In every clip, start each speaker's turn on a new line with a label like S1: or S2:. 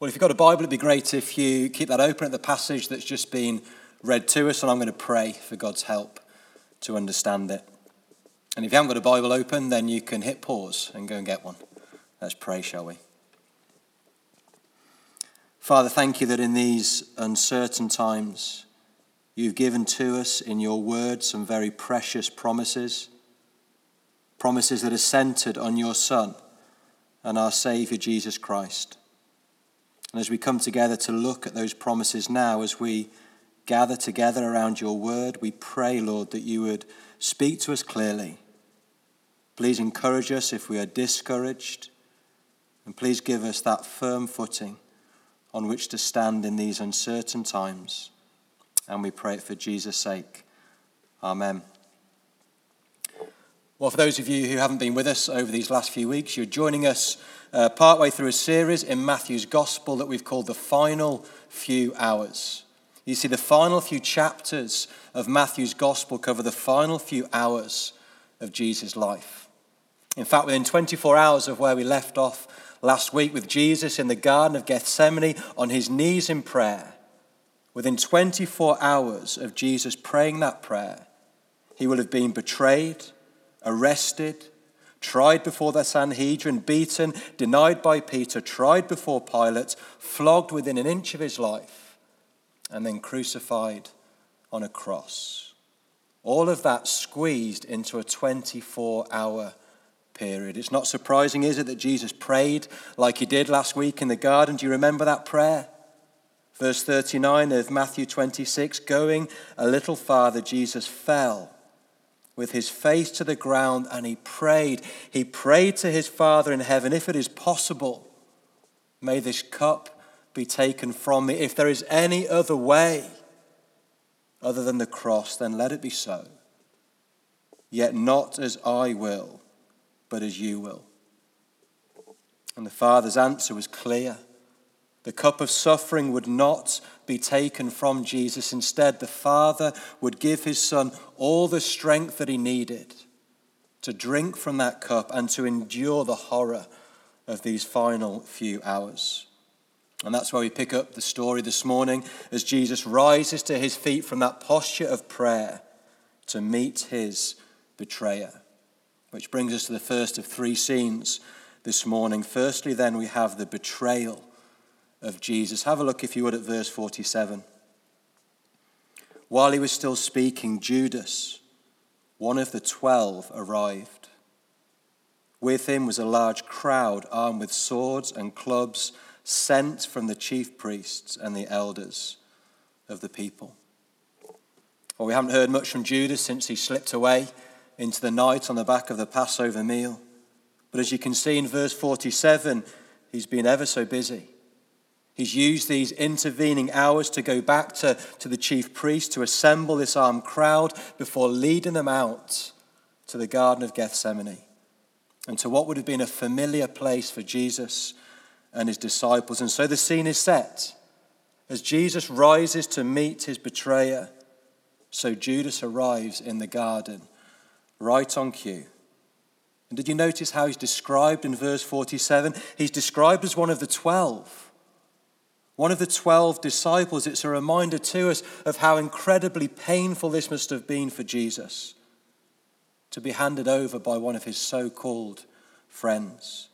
S1: Well, if you've got a Bible, it'd be great if you keep that open at the passage that's just been read to us, and I'm going to pray for God's help to understand it. And if you haven't got a Bible open, then you can hit pause and go and get one. Let's pray, shall we? Father, thank you that in these uncertain times, you've given to us in your word some very precious promises, promises that are centered on your Son and our Saviour, Jesus Christ. And as we come together to look at those promises now, as we gather together around your word, we pray, Lord, that you would speak to us clearly. Please encourage us if we are discouraged. And please give us that firm footing on which to stand in these uncertain times. And we pray it for Jesus' sake. Amen. Well, for those of you who haven't been with us over these last few weeks, you're joining us uh, partway through a series in Matthew's Gospel that we've called The Final Few Hours. You see, the final few chapters of Matthew's Gospel cover the final few hours of Jesus' life. In fact, within 24 hours of where we left off last week with Jesus in the Garden of Gethsemane on his knees in prayer, within 24 hours of Jesus praying that prayer, he will have been betrayed, arrested, tried before the Sanhedrin, beaten, denied by Peter, tried before Pilate, flogged within an inch of his life, and then crucified on a cross. All of that squeezed into a 24 hour period. It's not surprising, is it, that Jesus prayed like he did last week in the garden? Do you remember that prayer? Verse 39 of Matthew 26 Going a little farther, Jesus fell with his face to the ground and he prayed. He prayed to his Father in heaven, if it is possible, may this cup be taken from me. If there is any other way other than the cross, then let it be so. Yet not as I will, but as you will. And the Father's answer was clear. The cup of suffering would not be taken from Jesus. Instead, the Father would give his Son all the strength that he needed to drink from that cup and to endure the horror of these final few hours. And that's why we pick up the story this morning as Jesus rises to his feet from that posture of prayer to meet his betrayer. Which brings us to the first of three scenes this morning. Firstly, then, we have the betrayal of Jesus. Have a look, if you would, at verse 47. While he was still speaking, Judas, one of the twelve, arrived. With him was a large crowd armed with swords and clubs sent from the chief priests and the elders of the people. Well, we haven't heard much from Judas since he slipped away into the night on the back of the Passover meal. But as you can see in verse 47, he's been ever so busy. He's used these intervening hours to go back to, to the chief priest to assemble this armed crowd before leading them out to the Garden of Gethsemane and to what would have been a familiar place for Jesus and his disciples. And so the scene is set. As Jesus rises to meet his betrayer, so Judas arrives in the garden, right on cue. And did you notice how he's described in verse 47? He's described as one of the twelve. One of the 12 disciples, it's a reminder to us of how incredibly painful this must have been for Jesus to be handed over by one of his so called friends.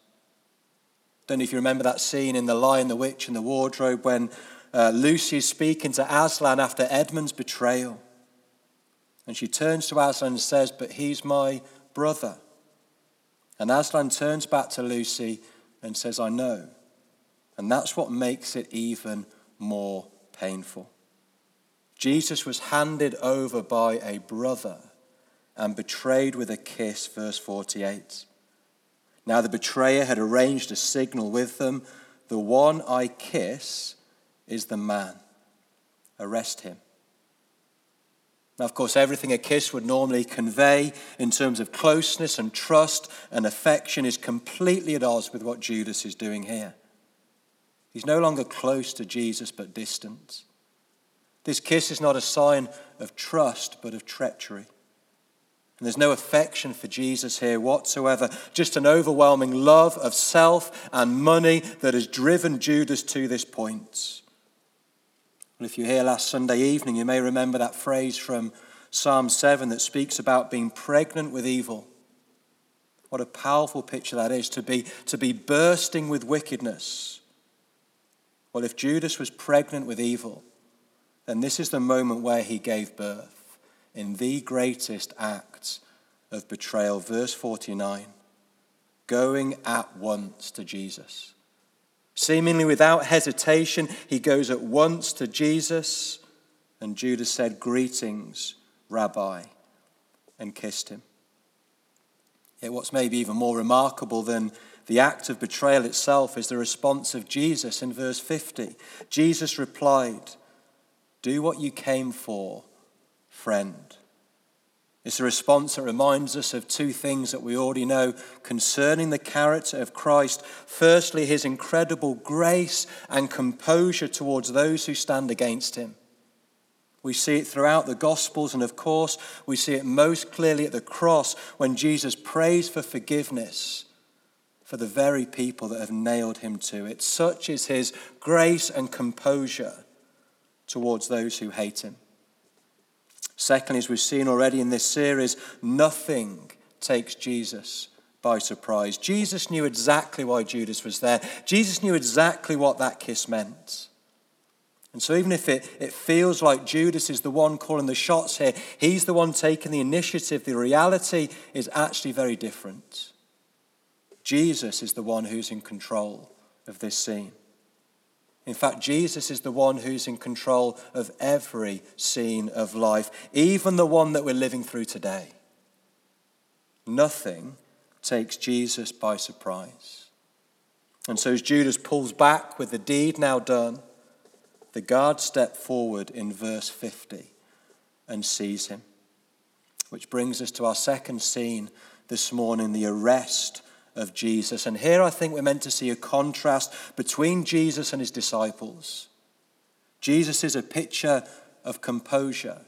S1: Don't know if you remember that scene in The Lion, the Witch, and the Wardrobe when uh, Lucy is speaking to Aslan after Edmund's betrayal. And she turns to Aslan and says, But he's my brother. And Aslan turns back to Lucy and says, I know. And that's what makes it even more painful. Jesus was handed over by a brother and betrayed with a kiss, verse 48. Now the betrayer had arranged a signal with them the one I kiss is the man. Arrest him. Now, of course, everything a kiss would normally convey in terms of closeness and trust and affection is completely at odds with what Judas is doing here. He's no longer close to Jesus, but distant. This kiss is not a sign of trust, but of treachery. And there's no affection for Jesus here whatsoever, just an overwhelming love of self and money that has driven Judas to this point. Well, if you here last Sunday evening, you may remember that phrase from Psalm 7 that speaks about being pregnant with evil. What a powerful picture that is to be, to be bursting with wickedness. Well, if Judas was pregnant with evil, then this is the moment where he gave birth in the greatest act of betrayal. Verse 49 going at once to Jesus. Seemingly without hesitation, he goes at once to Jesus, and Judas said, Greetings, Rabbi, and kissed him. Yet, what's maybe even more remarkable than the act of betrayal itself is the response of Jesus in verse 50. Jesus replied, Do what you came for friend. It's a response that reminds us of two things that we already know concerning the character of Christ. Firstly, his incredible grace and composure towards those who stand against him. We see it throughout the Gospels, and of course, we see it most clearly at the cross when Jesus prays for forgiveness for the very people that have nailed him to it. Such is his grace and composure towards those who hate him. Secondly, as we've seen already in this series, nothing takes Jesus by surprise. Jesus knew exactly why Judas was there, Jesus knew exactly what that kiss meant. And so, even if it, it feels like Judas is the one calling the shots here, he's the one taking the initiative, the reality is actually very different. Jesus is the one who's in control of this scene. In fact, Jesus is the one who's in control of every scene of life, even the one that we're living through today. Nothing takes Jesus by surprise. And so, as Judas pulls back with the deed now done, the guard step forward in verse 50 and seize him. Which brings us to our second scene this morning the arrest of Jesus. And here I think we're meant to see a contrast between Jesus and his disciples. Jesus is a picture of composure,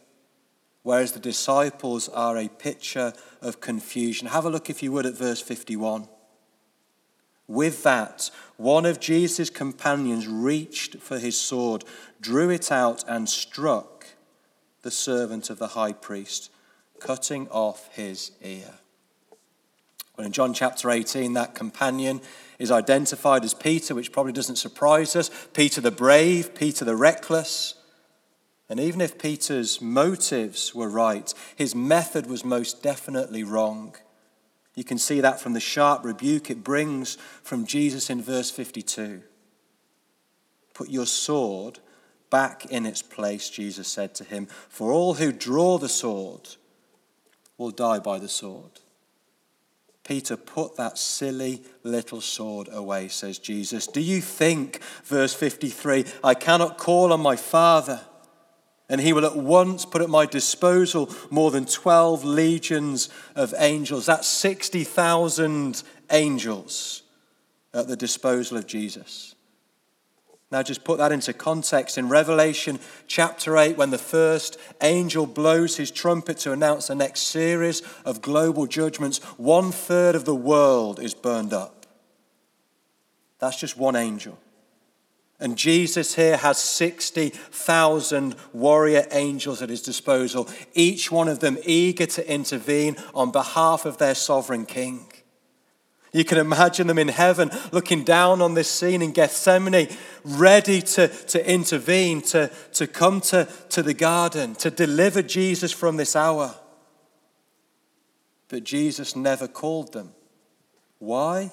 S1: whereas the disciples are a picture of confusion. Have a look, if you would, at verse 51. With that, one of Jesus' companions reached for his sword, drew it out, and struck the servant of the high priest, cutting off his ear. Well, in John chapter 18, that companion is identified as Peter, which probably doesn't surprise us. Peter the brave, Peter the reckless. And even if Peter's motives were right, his method was most definitely wrong. You can see that from the sharp rebuke it brings from Jesus in verse 52. Put your sword back in its place, Jesus said to him, for all who draw the sword will die by the sword. Peter, put that silly little sword away, says Jesus. Do you think, verse 53, I cannot call on my Father, and he will at once put at my disposal more than 12 legions of angels? That's 60,000 angels at the disposal of Jesus. Now, just put that into context. In Revelation chapter 8, when the first angel blows his trumpet to announce the next series of global judgments, one third of the world is burned up. That's just one angel. And Jesus here has 60,000 warrior angels at his disposal, each one of them eager to intervene on behalf of their sovereign king. You can imagine them in heaven looking down on this scene in Gethsemane, ready to, to intervene, to, to come to, to the garden, to deliver Jesus from this hour. But Jesus never called them. Why?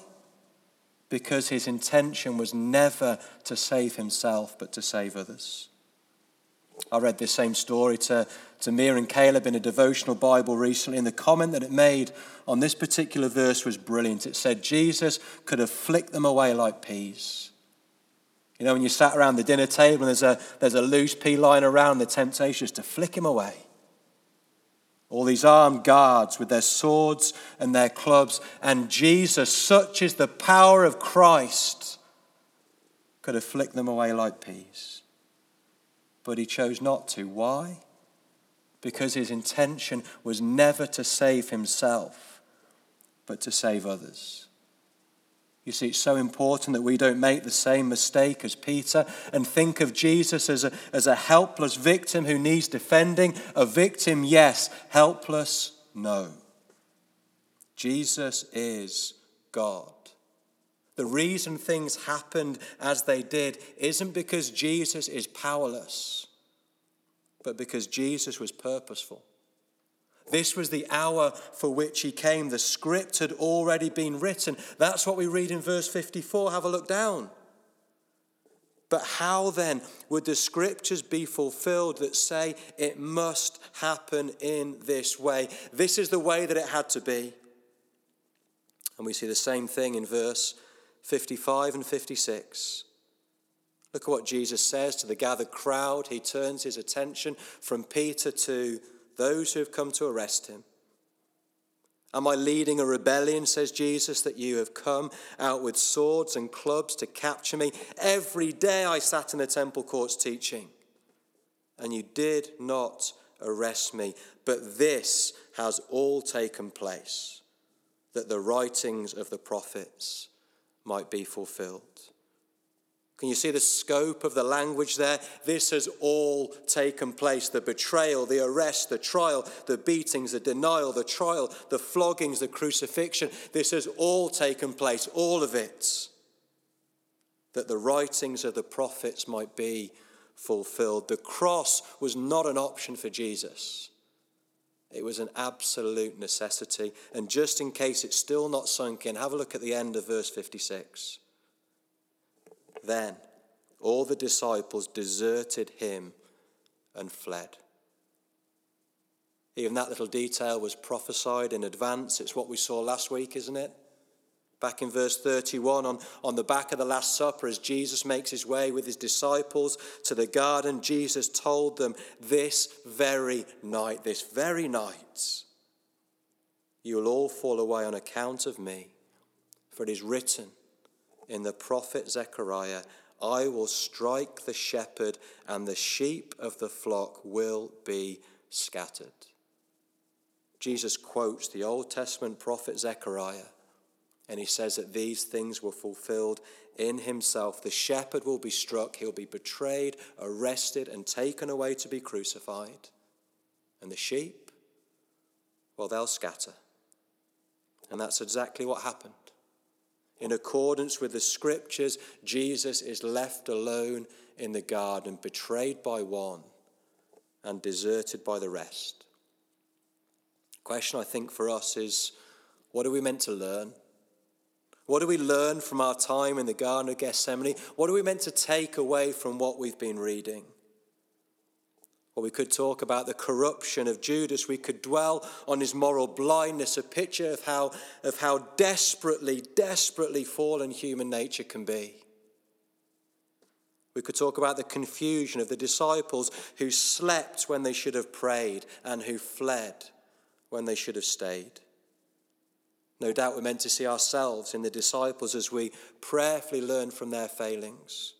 S1: Because his intention was never to save himself, but to save others. I read this same story to, to Mia and Caleb in a devotional Bible recently, and the comment that it made on this particular verse was brilliant. It said, Jesus could have flicked them away like peas. You know, when you sat around the dinner table and there's a, there's a loose pea lying around, the temptation is to flick him away. All these armed guards with their swords and their clubs, and Jesus, such is the power of Christ, could have flicked them away like peas but he chose not to. Why? Because his intention was never to save himself, but to save others. You see, it's so important that we don't make the same mistake as Peter and think of Jesus as a, as a helpless victim who needs defending. A victim, yes. Helpless, no. Jesus is God. The reason things happened as they did isn't because Jesus is powerless, but because Jesus was purposeful. This was the hour for which he came. The script had already been written. That's what we read in verse 54. Have a look down. But how then would the scriptures be fulfilled that say it must happen in this way? This is the way that it had to be. And we see the same thing in verse 55 and 56. Look at what Jesus says to the gathered crowd. He turns his attention from Peter to those who have come to arrest him. Am I leading a rebellion, says Jesus, that you have come out with swords and clubs to capture me? Every day I sat in the temple courts teaching, and you did not arrest me. But this has all taken place, that the writings of the prophets might be fulfilled. Can you see the scope of the language there? This has all taken place the betrayal, the arrest, the trial, the beatings, the denial, the trial, the floggings, the crucifixion. This has all taken place, all of it, that the writings of the prophets might be fulfilled. The cross was not an option for Jesus. It was an absolute necessity. And just in case it's still not sunk in, have a look at the end of verse 56. Then all the disciples deserted him and fled. Even that little detail was prophesied in advance. It's what we saw last week, isn't it? Back in verse 31, on, on the back of the Last Supper, as Jesus makes his way with his disciples to the garden, Jesus told them, This very night, this very night, you will all fall away on account of me. For it is written in the prophet Zechariah, I will strike the shepherd, and the sheep of the flock will be scattered. Jesus quotes the Old Testament prophet Zechariah and he says that these things were fulfilled in himself. The shepherd will be struck, he'll be betrayed, arrested, and taken away to be crucified. And the sheep, well, they'll scatter. And that's exactly what happened. In accordance with the scriptures, Jesus is left alone in the garden, betrayed by one and deserted by the rest. Question I think for us is what are we meant to learn? What do we learn from our time in the Garden of Gethsemane? What are we meant to take away from what we've been reading? Or we could talk about the corruption of Judas. We could dwell on his moral blindness, a picture of how, of how desperately, desperately fallen human nature can be. We could talk about the confusion of the disciples who slept when they should have prayed and who fled when they should have stayed. No doubt we're meant to see ourselves in the disciples as we prayerfully learn from their failings.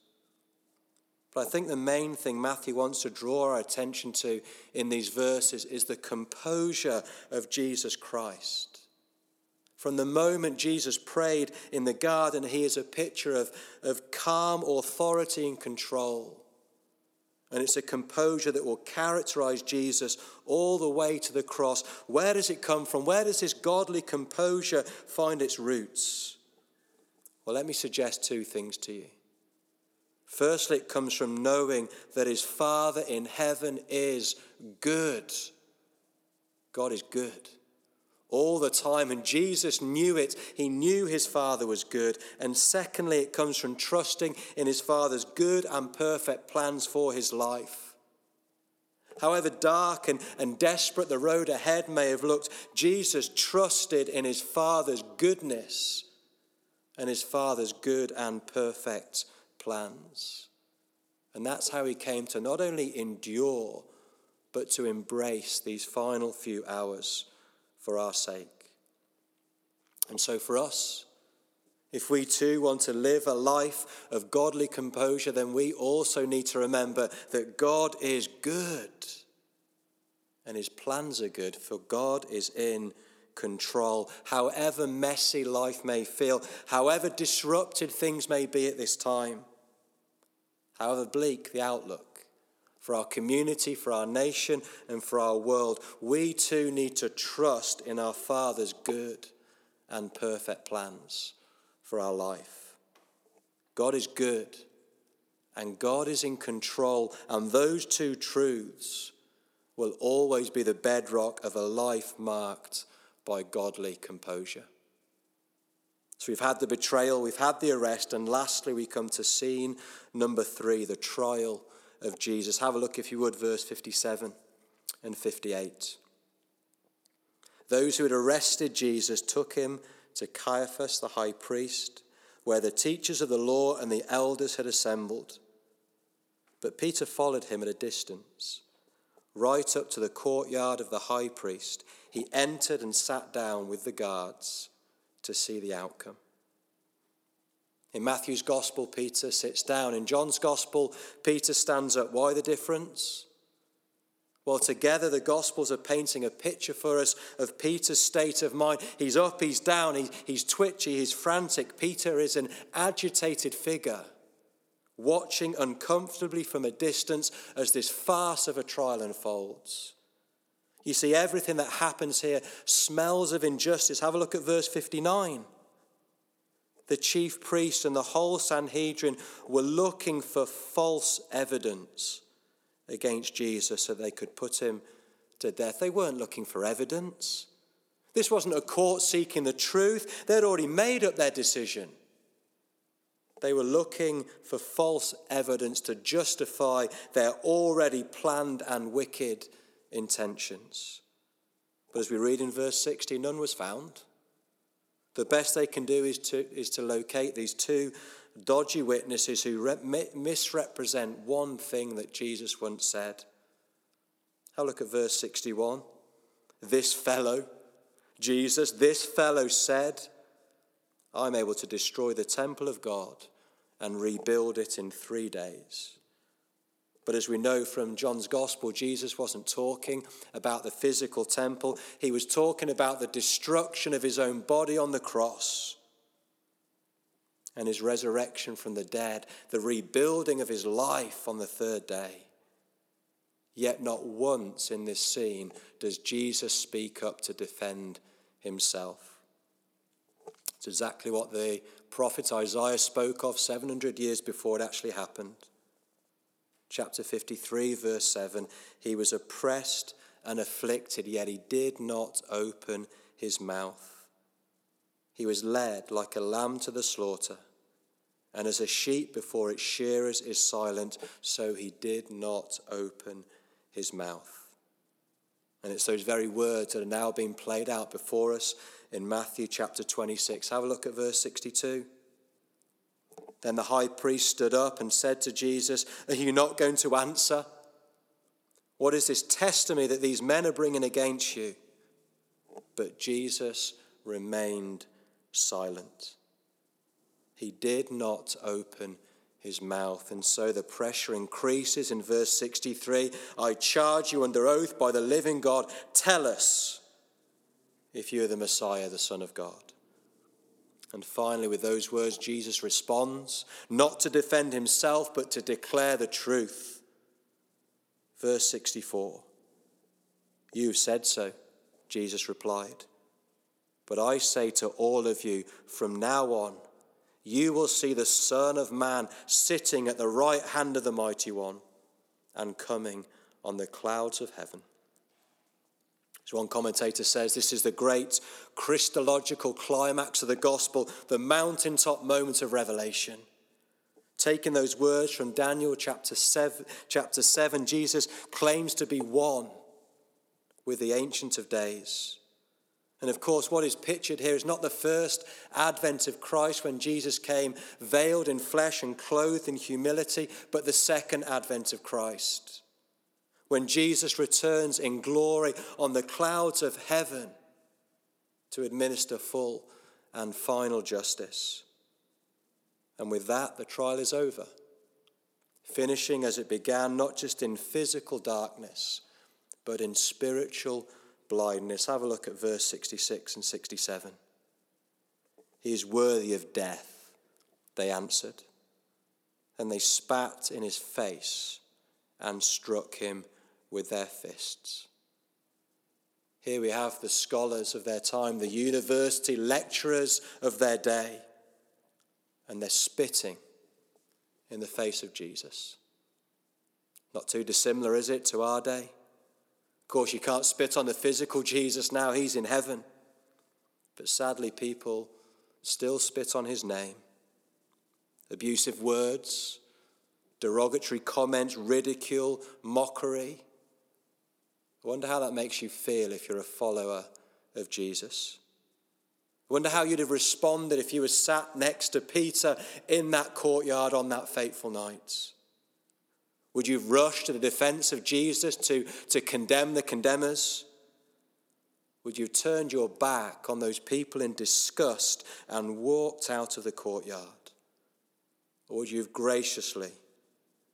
S1: But I think the main thing Matthew wants to draw our attention to in these verses is the composure of Jesus Christ. From the moment Jesus prayed in the garden, he is a picture of, of calm authority and control. And it's a composure that will characterize Jesus all the way to the cross. Where does it come from? Where does this godly composure find its roots? Well, let me suggest two things to you. Firstly, it comes from knowing that his Father in heaven is good. God is good all the time. And Jesus knew it. He knew his Father was good. And secondly, it comes from trusting in his Father's good and perfect plans for his life. However dark and, and desperate the road ahead may have looked, Jesus trusted in his Father's goodness and his Father's good and perfect plans. And that's how he came to not only endure, but to embrace these final few hours for our sake. And so, for us, if we too want to live a life of godly composure, then we also need to remember that God is good. and his plans are good, for God is in control. However messy life may feel, however disrupted things may be at this time, however bleak the outlook for our community, for our nation, and for our world, we too need to trust in our Father's good and perfect plans for our life. God is good and God is in control, and those two truths will always be the bedrock of a life marked by godly composure. So we've had the betrayal, we've had the arrest, and lastly, we come to scene number three the trial of Jesus. Have a look, if you would, verse 57 and 58. Those who had arrested Jesus took him to Caiaphas, the high priest, where the teachers of the law and the elders had assembled. But Peter followed him at a distance. Right up to the courtyard of the high priest, he entered and sat down with the guards to see the outcome. In Matthew's gospel, Peter sits down. In John's gospel, Peter stands up. Why the difference? Well, together the Gospels are painting a picture for us of Peter's state of mind. He's up, he's down, he, he's twitchy, he's frantic. Peter is an agitated figure, watching uncomfortably from a distance as this farce of a trial unfolds. You see, everything that happens here smells of injustice. Have a look at verse 59 the chief priests and the whole Sanhedrin were looking for false evidence against Jesus so they could put him to death. They weren't looking for evidence. This wasn't a court seeking the truth, they'd already made up their decision. They were looking for false evidence to justify their already planned and wicked intentions. But as we read in verse 60, none was found. The best they can do is to, is to locate these two dodgy witnesses who re- misrepresent one thing that Jesus once said. A look at verse 61. This fellow, Jesus, this fellow said, I'm able to destroy the temple of God and rebuild it in three days. But as we know from John's gospel, Jesus wasn't talking about the physical temple, he was talking about the destruction of his own body on the cross and his resurrection from the dead, the rebuilding of his life on the third day. Yet, not once in this scene does Jesus speak up to defend himself. It's exactly what the prophet Isaiah spoke of 700 years before it actually happened chapter 53, verse 7 He was oppressed and afflicted, yet he did not open his mouth. He was led like a lamb to the slaughter, and as a sheep before its shearers is silent, so he did not open his mouth. And it's those very words that are now being played out before us in Matthew chapter 26. Have a look at verse 62. Then the high priest stood up and said to Jesus, Are you not going to answer? What is this testimony that these men are bringing against you? But Jesus remained silent. He did not open his mouth. And so the pressure increases in verse 63 I charge you under oath by the living God, tell us if you are the Messiah, the Son of God. And finally, with those words, Jesus responds, not to defend himself, but to declare the truth. Verse 64 You've said so, Jesus replied. But I say to all of you, from now on, you will see the Son of Man sitting at the right hand of the Mighty One and coming on the clouds of heaven. As one commentator says, this is the great Christological climax of the gospel, the mountaintop moment of revelation. Taking those words from Daniel chapter 7, chapter 7, Jesus claims to be one with the Ancient of Days. And of course, what is pictured here is not the first advent of Christ when Jesus came veiled in flesh and clothed in humility, but the second advent of Christ when Jesus returns in glory on the clouds of heaven to administer full and final justice. And with that, the trial is over, finishing as it began, not just in physical darkness, but in spiritual blindness. Have a look at verse 66 and 67. He is worthy of death, they answered. And they spat in his face and struck him with their fists. Here we have the scholars of their time, the university lecturers of their day, and they're spitting in the face of Jesus. Not too dissimilar, is it, to our day? Of course, you can't spit on the physical Jesus now, he's in heaven. But sadly, people still spit on his name. Abusive words, derogatory comments, ridicule, mockery. I wonder how that makes you feel if you're a follower of Jesus. I wonder how you'd have responded if you were sat next to Peter in that courtyard on that fateful night. Would you have rushed to the defense of Jesus to, to condemn the condemners? Would you have turned your back on those people in disgust and walked out of the courtyard? Or would you have graciously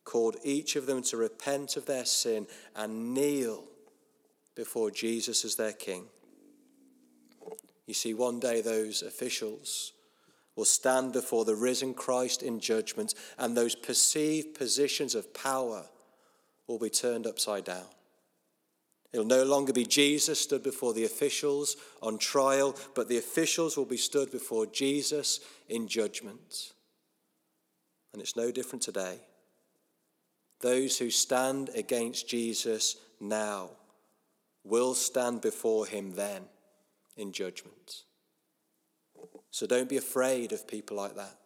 S1: called each of them to repent of their sin and kneel before Jesus as their king? You see, one day those officials will stand before the risen Christ in judgment, and those perceived positions of power will be turned upside down. It'll no longer be Jesus stood before the officials on trial, but the officials will be stood before Jesus in judgment. And it's no different today. Those who stand against Jesus now will stand before him then in judgment. So don't be afraid of people like that.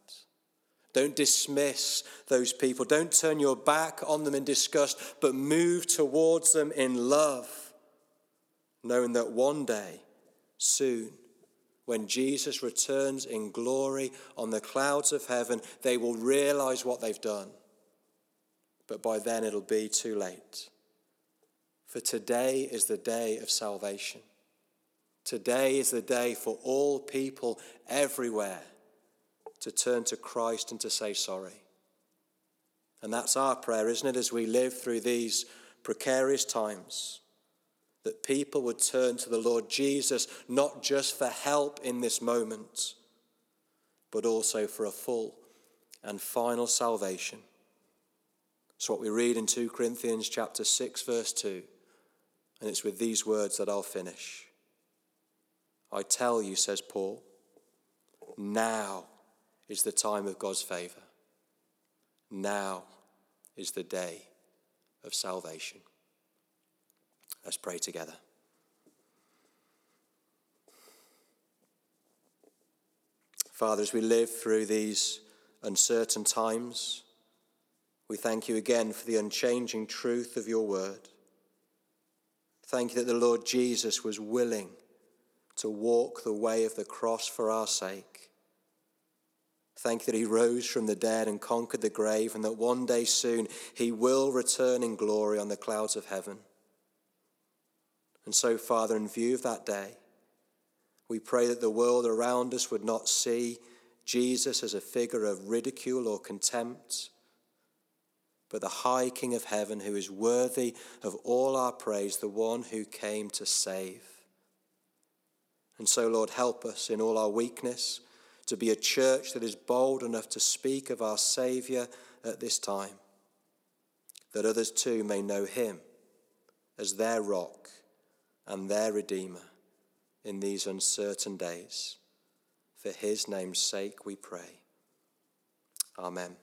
S1: Don't dismiss those people. Don't turn your back on them in disgust, but move towards them in love, knowing that one day, soon, when Jesus returns in glory on the clouds of heaven, they will realize what they've done. But by then it'll be too late. For today is the day of salvation. Today is the day for all people everywhere to turn to Christ and to say sorry. And that's our prayer, isn't it, as we live through these precarious times? That people would turn to the Lord Jesus not just for help in this moment, but also for a full and final salvation. It's what we read in 2 Corinthians chapter 6 verse 2. And it's with these words that I'll finish. I tell you, says Paul, now is the time of God's favor. Now is the day of salvation. Let's pray together. Father, as we live through these uncertain times, we thank you again for the unchanging truth of your word. Thank you that the Lord Jesus was willing to walk the way of the cross for our sake. Thank you that he rose from the dead and conquered the grave, and that one day soon he will return in glory on the clouds of heaven. And so, Father, in view of that day, we pray that the world around us would not see Jesus as a figure of ridicule or contempt, but the high King of heaven who is worthy of all our praise, the one who came to save. And so, Lord, help us in all our weakness to be a church that is bold enough to speak of our Saviour at this time, that others too may know Him as their rock and their Redeemer in these uncertain days. For His name's sake we pray. Amen.